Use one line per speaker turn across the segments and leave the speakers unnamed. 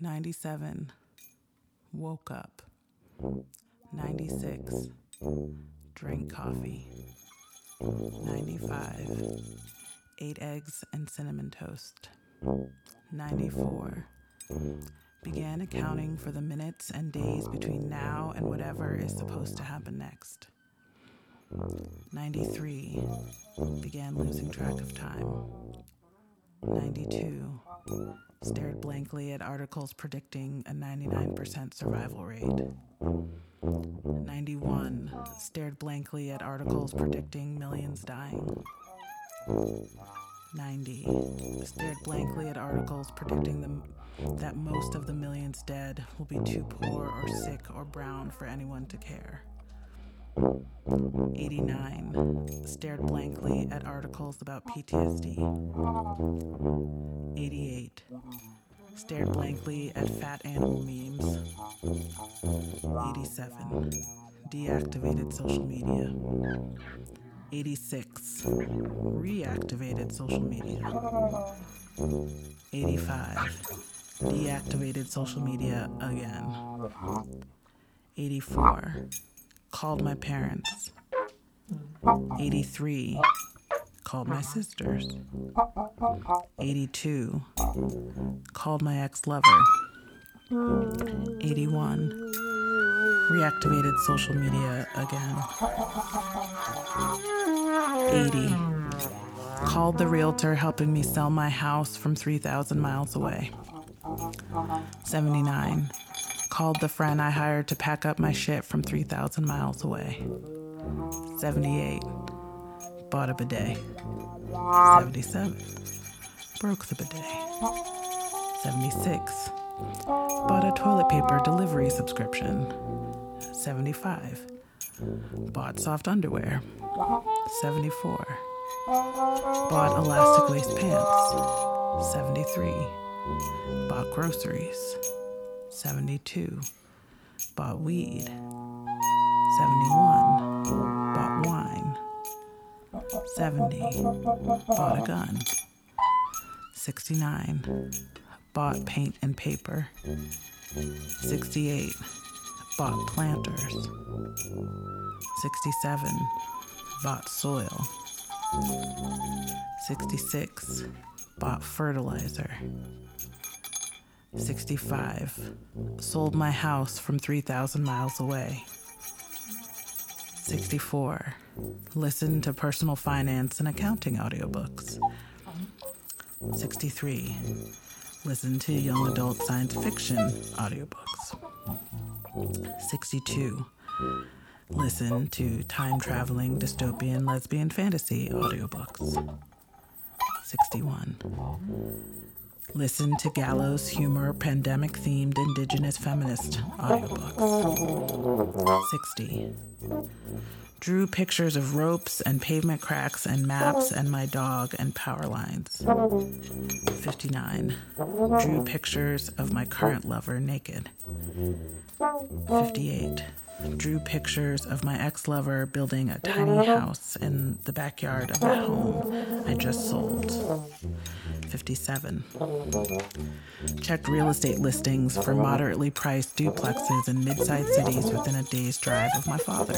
97. Woke up. 96. Drank coffee. 95. Ate eggs and cinnamon toast. 94. Began accounting for the minutes and days between now and whatever is supposed to happen next. 93. Began losing track of time. 92. Stared blankly at articles predicting a 99% survival rate. 91. Stared blankly at articles predicting millions dying. 90. Stared blankly at articles predicting the, that most of the millions dead will be too poor or sick or brown for anyone to care. 89. Stared blankly at articles about PTSD. 88. Stared blankly at fat animal memes. 87. Deactivated social media. 86. Reactivated social media. 85. Deactivated social media again. 84. Called my parents. 83. Called my sisters. 82. Called my ex lover. 81. Reactivated social media again. 80. Called the realtor helping me sell my house from 3,000 miles away. 79. Called the friend I hired to pack up my shit from 3,000 miles away. 78. Bought a bidet. 77. Broke the bidet. 76. Bought a toilet paper delivery subscription. 75. Bought soft underwear. 74. Bought elastic waist pants. 73. Bought groceries. 72. Bought weed. 71. Bought wine. 70. Bought a gun. 69. Bought paint and paper. 68. Bought planters. 67. Bought soil. 66. Bought fertilizer. 65. Sold my house from 3,000 miles away. 64. Listened to personal finance and accounting audiobooks. 63. Listened to young adult science fiction audiobooks. 62. Listen to time traveling dystopian lesbian fantasy audiobooks. 61. Listen to gallows humor pandemic themed indigenous feminist audiobooks. 60. Drew pictures of ropes and pavement cracks and maps and my dog and power lines. 59. Drew pictures of my current lover naked. 58. Drew pictures of my ex lover building a tiny house in the backyard of that home I just sold. 57. Checked real estate listings for moderately priced duplexes in mid sized cities within a day's drive of my father.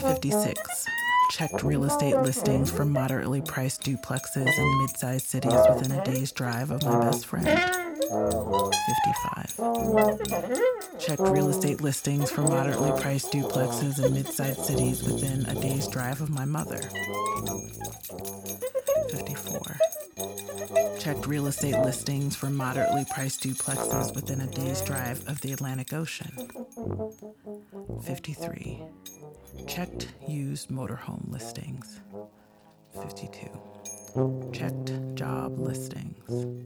56. Checked real estate listings for moderately priced duplexes in mid sized cities within a day's drive of my best friend. 55. Checked real estate listings for moderately priced duplexes in mid sized cities within a day's drive of my mother. 54. Checked real estate listings for moderately priced duplexes within a day's drive of the Atlantic Ocean. 53. Checked used motorhome listings. 52. Checked job listings.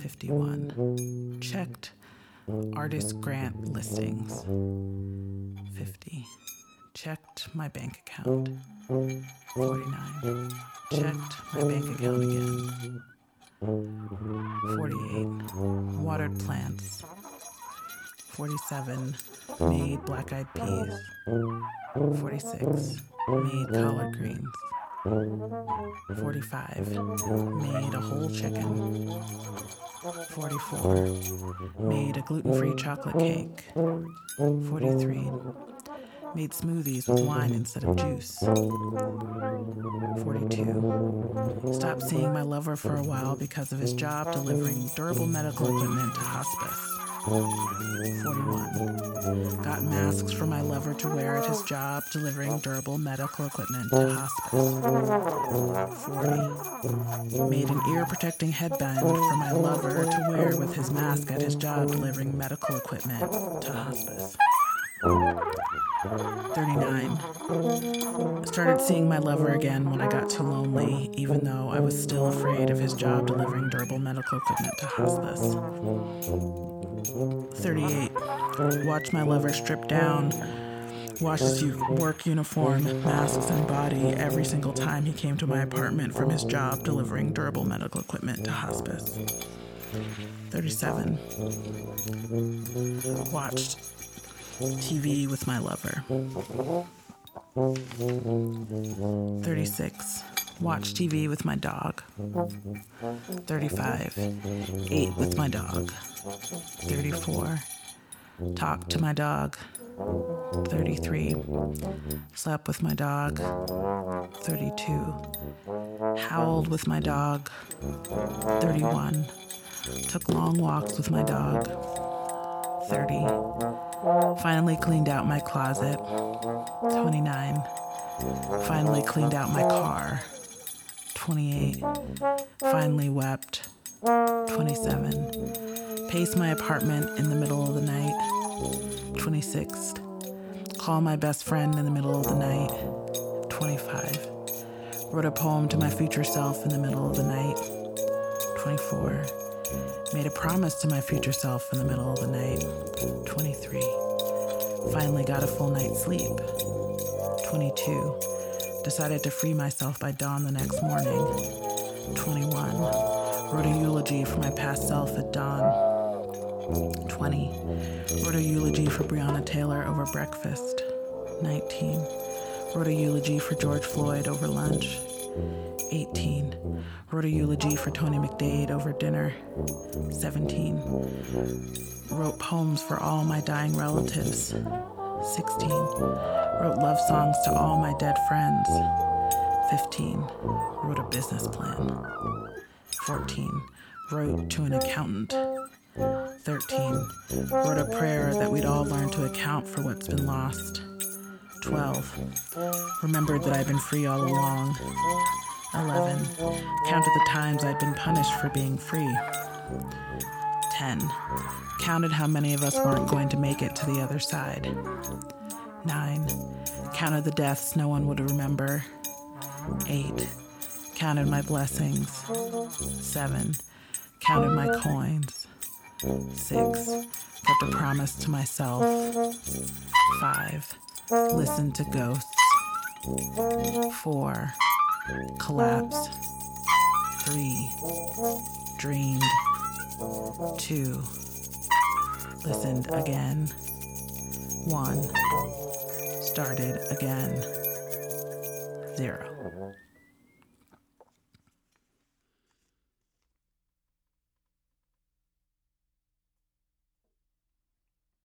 51. Checked artist grant listings. 50. Checked my bank account. 49. Checked my bank account again. 48. Watered plants. 47. Uh-huh. Made black eyed peas. 46. Made collard greens. 45. Made a whole chicken. 44. Made a gluten free chocolate cake. 43. Made smoothies with wine instead of juice. 42. Stopped seeing my lover for a while because of his job delivering durable medical equipment to hospice. 41. Got masks for my lover to wear at his job delivering durable medical equipment to hospice. 40. Made an ear protecting headband for my lover to wear with his mask at his job delivering medical equipment to hospice. 39. Started seeing my lover again when I got too lonely, even though I was still afraid of his job delivering durable medical equipment to hospice. 38. Watch my lover strip down, wash his work uniform, masks, and body every single time he came to my apartment from his job delivering durable medical equipment to hospice. 37. Watched TV with my lover. 36. Watch TV with my dog. 35. Ate with my dog. 34. Talk to my dog. 33. Slept with my dog. 32. Howled with my dog. 31. Took long walks with my dog. 30. Finally cleaned out my closet. 29. Finally cleaned out my car. 28. Finally wept. 27. Paced my apartment in the middle of the night. 26. Call my best friend in the middle of the night. 25. Wrote a poem to my future self in the middle of the night. 24. Made a promise to my future self in the middle of the night. 23. Finally got a full night's sleep. 22. Decided to free myself by dawn the next morning. 21. Wrote a eulogy for my past self at dawn. 20. Wrote a eulogy for Breonna Taylor over breakfast. 19. Wrote a eulogy for George Floyd over lunch. 18. Wrote a eulogy for Tony McDade over dinner. 17. Wrote poems for all my dying relatives. 16. Wrote love songs to all my dead friends. 15. Wrote a business plan. 14. Wrote to an accountant. 13. Wrote a prayer that we'd all learn to account for what's been lost. 12. Remembered that I'd been free all along. 11. Counted the times I'd been punished for being free. 10. Counted how many of us weren't going to make it to the other side. 9. Counted the deaths no one would remember. 8. Counted my blessings. 7. Counted my coins. 6. Kept a promise to myself. 5. Listened to ghosts. 4 collapsed. Three, dreamed. Two, listened again. One, started again. Zero.